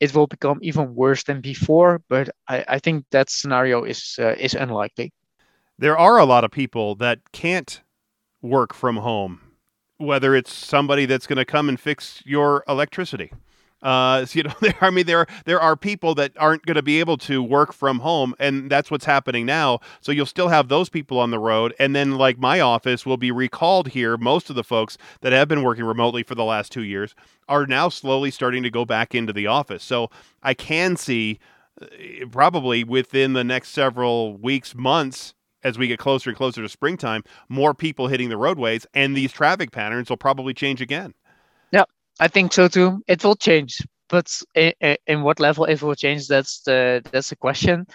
it will become even worse than before. But I, I think that scenario is uh, is unlikely. There are a lot of people that can't work from home, whether it's somebody that's going to come and fix your electricity uh, so, you know, there, I mean, there there are people that aren't going to be able to work from home, and that's what's happening now. So you'll still have those people on the road, and then like my office will be recalled here. Most of the folks that have been working remotely for the last two years are now slowly starting to go back into the office. So I can see probably within the next several weeks, months, as we get closer and closer to springtime, more people hitting the roadways, and these traffic patterns will probably change again. I think so too. It will change, but in, in what level it will change, that's the that's the question.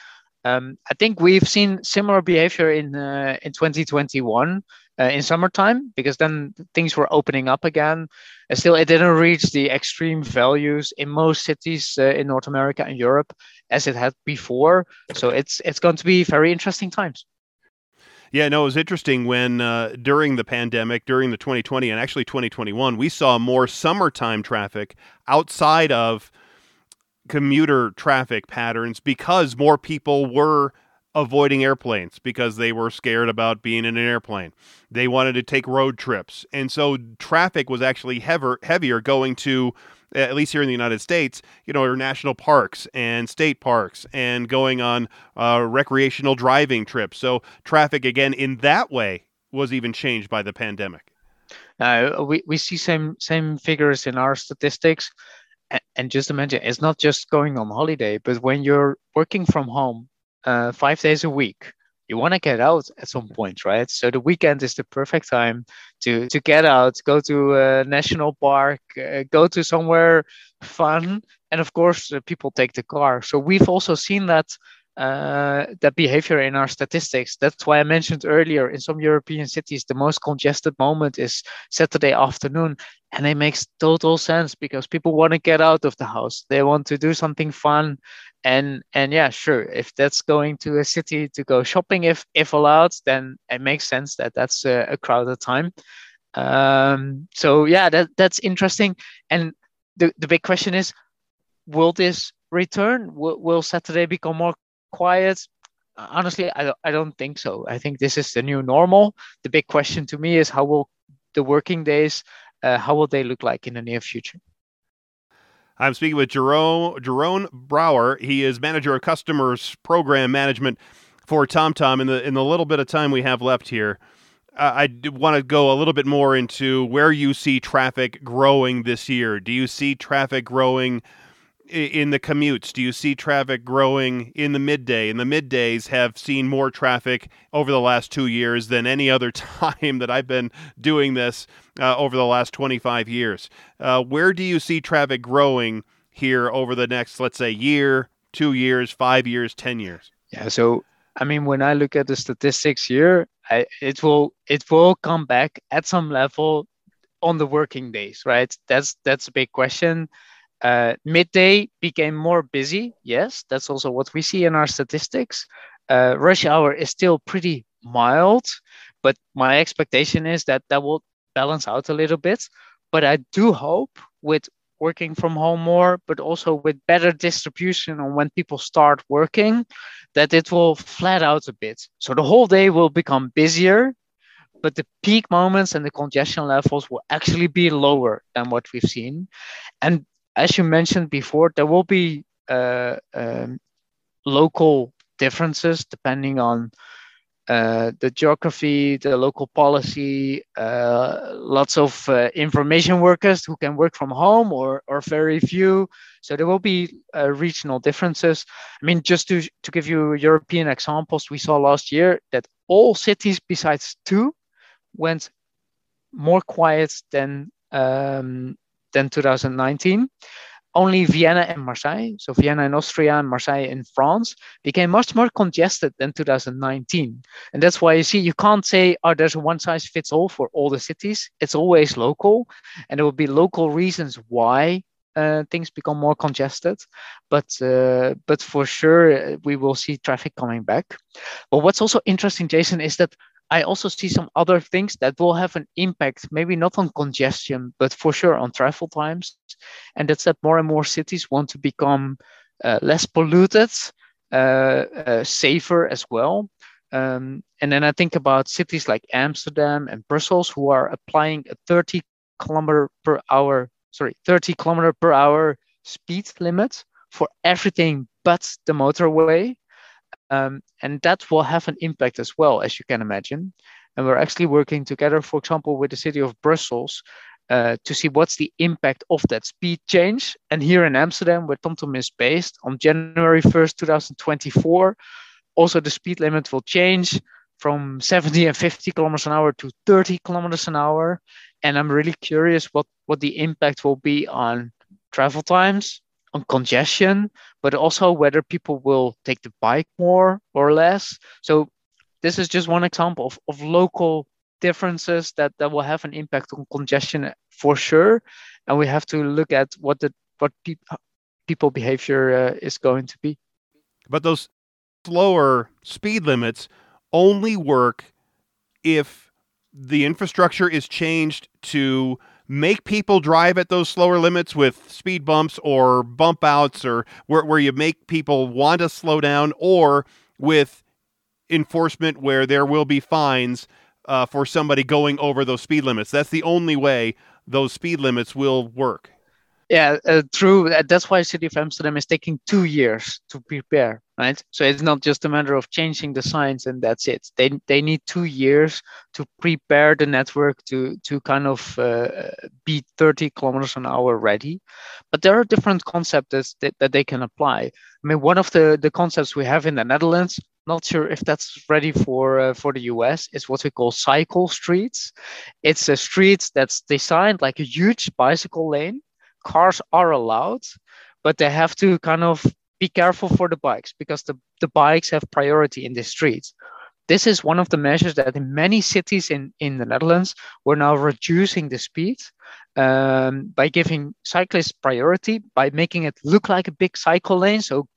Um, I think we've seen similar behavior in uh, in 2021 uh, in summertime because then things were opening up again. And still, it didn't reach the extreme values in most cities uh, in North America and Europe as it had before. So it's it's going to be very interesting times. Yeah, no, it was interesting when uh, during the pandemic, during the 2020 and actually 2021, we saw more summertime traffic outside of commuter traffic patterns because more people were avoiding airplanes because they were scared about being in an airplane. They wanted to take road trips. And so traffic was actually heavier, heavier going to, at least here in the United States, you know, or national parks and state parks and going on uh, recreational driving trips. So traffic, again, in that way was even changed by the pandemic. Uh, we, we see same same figures in our statistics and just imagine it's not just going on holiday but when you're working from home uh, five days a week you want to get out at some point right? So the weekend is the perfect time to to get out go to a national park uh, go to somewhere fun and of course uh, people take the car. So we've also seen that uh, that behavior in our statistics. That's why I mentioned earlier in some European cities, the most congested moment is Saturday afternoon. And it makes total sense because people want to get out of the house. They want to do something fun. And and yeah, sure. If that's going to a city to go shopping, if if allowed, then it makes sense that that's a, a crowded time. Um, so yeah, that that's interesting. And the, the big question is, will this return? Will, will Saturday become more quiet? Honestly, I, I don't think so. I think this is the new normal. The big question to me is how will the working days, uh, how will they look like in the near future? I'm speaking with Jerome Jerome Brower. He is manager of customers program management for TomTom. In the in the little bit of time we have left here, uh, I want to go a little bit more into where you see traffic growing this year. Do you see traffic growing in the commutes? Do you see traffic growing in the midday? And the middays have seen more traffic over the last two years than any other time that I've been doing this uh, over the last 25 years. Uh, where do you see traffic growing here over the next, let's say, year, two years, five years, 10 years? Yeah. So, I mean, when I look at the statistics here, I, it will it will come back at some level on the working days, right? That's that's a big question. Uh, midday became more busy. Yes, that's also what we see in our statistics. Uh, rush hour is still pretty mild, but my expectation is that that will balance out a little bit. But I do hope with working from home more, but also with better distribution on when people start working, that it will flat out a bit. So the whole day will become busier, but the peak moments and the congestion levels will actually be lower than what we've seen. And as you mentioned before, there will be uh, um, local differences depending on uh, the geography, the local policy, uh, lots of uh, information workers who can work from home or, or very few. So there will be uh, regional differences. I mean, just to, to give you European examples, we saw last year that all cities besides two went more quiet than um, than 2019. Only Vienna and Marseille, so Vienna in Austria and Marseille in France, became much more congested than 2019. And that's why you see, you can't say, oh, there's a one size fits all for all the cities. It's always local, and there will be local reasons why uh, things become more congested. But uh, but for sure, we will see traffic coming back. But what's also interesting, Jason, is that I also see some other things that will have an impact, maybe not on congestion, but for sure on travel times. And that's that more and more cities want to become uh, less polluted, uh, uh, safer as well. Um, and then I think about cities like Amsterdam and Brussels who are applying a 30 kilometer per hour, sorry, 30 kilometer per hour speed limit for everything but the motorway. Um, and that will have an impact as well, as you can imagine. And we're actually working together, for example, with the city of Brussels uh, to see what's the impact of that speed change. And here in Amsterdam, where TomTom is based, on January 1st, 2024, also the speed limit will change from 70 and 50 kilometers an hour to 30 kilometers an hour. And I'm really curious what, what the impact will be on travel times, on congestion, but also whether people will take the bike more or less. So this is just one example of, of local differences that, that will have an impact on congestion for sure. And we have to look at what the what pe- people behavior uh, is going to be. But those slower speed limits only work if the infrastructure is changed to make people drive at those slower limits with speed bumps or bump outs or where, where you make people want to slow down or with enforcement where there will be fines uh, for somebody going over those speed limits. That's the only way those speed limits will work. Yeah, uh, true. That's why City of Amsterdam is taking two years to prepare, right? So it's not just a matter of changing the signs and that's it. They they need two years to prepare the network to to kind of uh, be 30 kilometers an hour ready. But there are different concepts that, that they can apply. I mean, one of the the concepts we have in the Netherlands not sure if that's ready for uh, for the US. It's what we call cycle streets. It's a street that's designed like a huge bicycle lane. Cars are allowed, but they have to kind of be careful for the bikes because the, the bikes have priority in the streets. This is one of the measures that in many cities in, in the Netherlands, we're now reducing the speed um, by giving cyclists priority, by making it look like a big cycle lane. So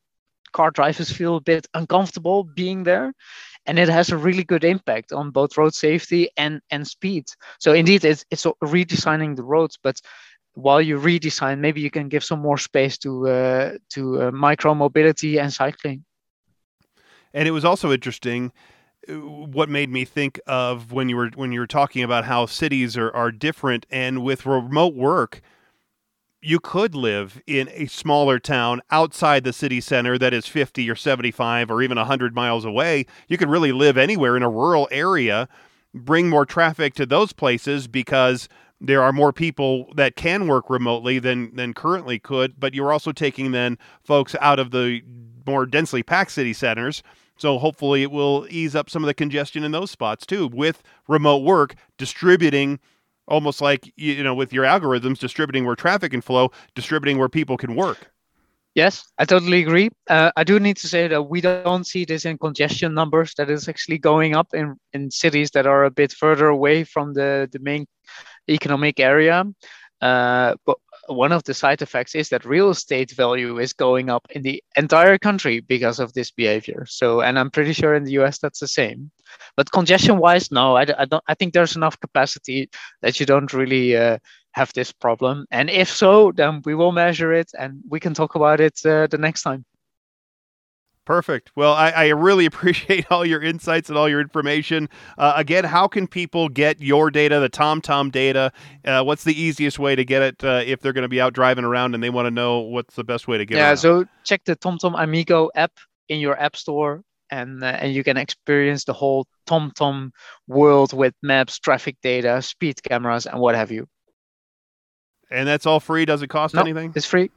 car drivers feel a bit uncomfortable being there and it has a really good impact on both road safety and and speed so indeed it's, it's redesigning the roads but while you redesign maybe you can give some more space to uh, to uh, micro mobility and cycling and it was also interesting uh, what made me think of when you were when you were talking about how cities are, are different and with remote work you could live in a smaller town outside the city center that is 50 or 75 or even 100 miles away. You could really live anywhere in a rural area, bring more traffic to those places because there are more people that can work remotely than than currently could, but you're also taking then folks out of the more densely packed city centers. So hopefully it will ease up some of the congestion in those spots too with remote work distributing almost like you know with your algorithms distributing where traffic can flow distributing where people can work yes i totally agree uh, i do need to say that we don't see this in congestion numbers that is actually going up in in cities that are a bit further away from the the main economic area uh, but one of the side effects is that real estate value is going up in the entire country because of this behavior. So, and I'm pretty sure in the US that's the same. But congestion wise, no, I, I don't. I think there's enough capacity that you don't really uh, have this problem. And if so, then we will measure it and we can talk about it uh, the next time. Perfect. Well, I, I, really appreciate all your insights and all your information. Uh, again, how can people get your data, the TomTom data? Uh, what's the easiest way to get it uh, if they're going to be out driving around and they want to know what's the best way to get it? Yeah, so check the TomTom Amigo app in your app store, and uh, and you can experience the whole TomTom world with maps, traffic data, speed cameras, and what have you. And that's all free. Does it cost no, anything? It's free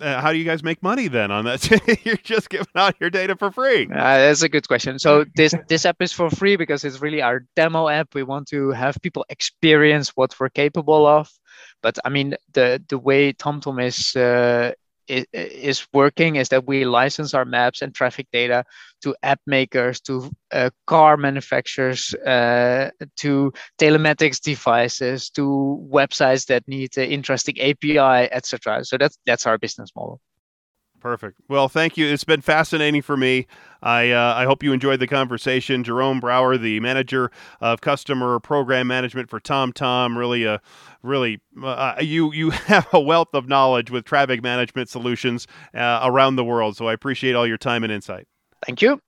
uh, how do you guys make money then on that? You're just giving out your data for free. Uh, that's a good question. So this this app is for free because it's really our demo app. We want to have people experience what we're capable of. But I mean, the the way TomTom is uh, is working is that we license our maps and traffic data to app makers, to uh, car manufacturers, uh, to telematics devices, to websites that need an interesting API, etc. So that's that's our business model. Perfect. Well, thank you. It's been fascinating for me. I uh, I hope you enjoyed the conversation. Jerome Brower, the manager of customer program management for TomTom, really a really uh, you you have a wealth of knowledge with traffic management solutions uh, around the world. So I appreciate all your time and insight. Thank you.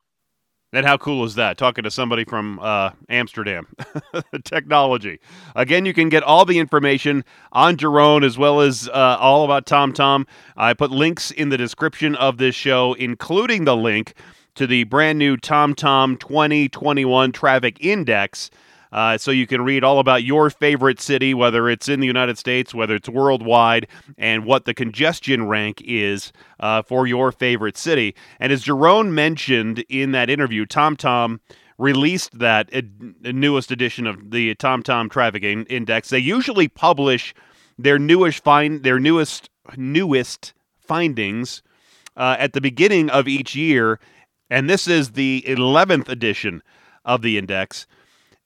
And how cool is that? Talking to somebody from uh, Amsterdam, technology. Again, you can get all the information on Jerome as well as uh, all about TomTom. I put links in the description of this show, including the link to the brand new TomTom 2021 Traffic Index. Uh, so you can read all about your favorite city, whether it's in the United States, whether it's worldwide, and what the congestion rank is uh, for your favorite city. And as Jerome mentioned in that interview, TomTom released that newest edition of the TomTom Traffic Index. They usually publish their newest find their newest newest findings uh, at the beginning of each year, and this is the 11th edition of the index.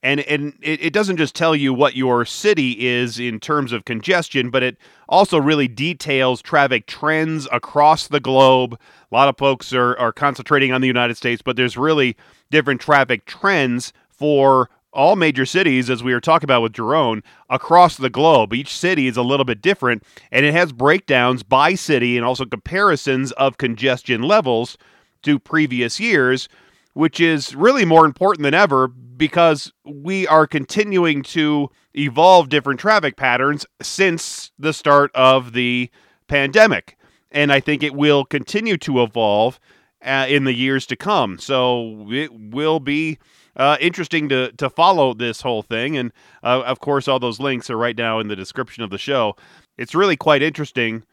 And, and it, it doesn't just tell you what your city is in terms of congestion, but it also really details traffic trends across the globe. A lot of folks are, are concentrating on the United States, but there's really different traffic trends for all major cities, as we were talking about with Jerome, across the globe. Each city is a little bit different, and it has breakdowns by city and also comparisons of congestion levels to previous years, which is really more important than ever because we are continuing to evolve different traffic patterns since the start of the pandemic. And I think it will continue to evolve uh, in the years to come. So it will be uh, interesting to to follow this whole thing. And uh, of course, all those links are right now in the description of the show. It's really quite interesting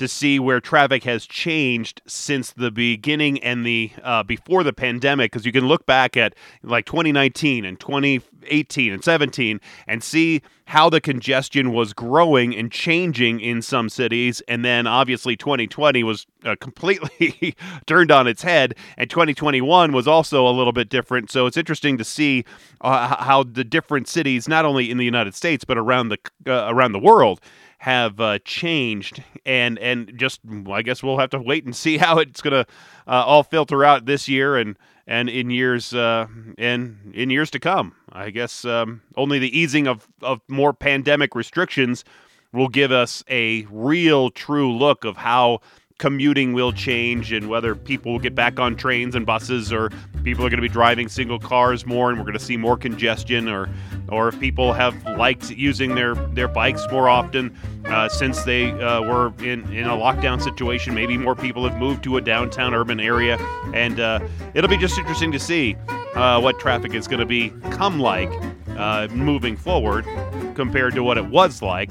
to see where traffic has changed since the beginning and the uh, before the pandemic because you can look back at like 2019 and 2018 and 17 and see how the congestion was growing and changing in some cities. And then obviously 2020 was uh, completely turned on its head and 2021 was also a little bit different. So it's interesting to see uh, how the different cities not only in the United States but around the uh, around the world have uh, changed, and and just I guess we'll have to wait and see how it's gonna uh, all filter out this year and and in years uh, in in years to come. I guess um, only the easing of of more pandemic restrictions will give us a real true look of how commuting will change and whether people will get back on trains and buses or people are going to be driving single cars more and we're going to see more congestion or or if people have liked using their their bikes more often uh, since they uh, were in in a lockdown situation maybe more people have moved to a downtown urban area and uh, it'll be just interesting to see uh, what traffic is going to be come like uh, moving forward compared to what it was like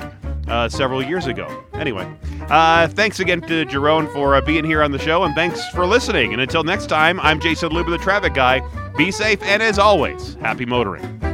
uh, several years ago. Anyway, uh, thanks again to Jerome for uh, being here on the show, and thanks for listening. And until next time, I'm Jason Luber, the traffic guy. Be safe, and as always, happy motoring.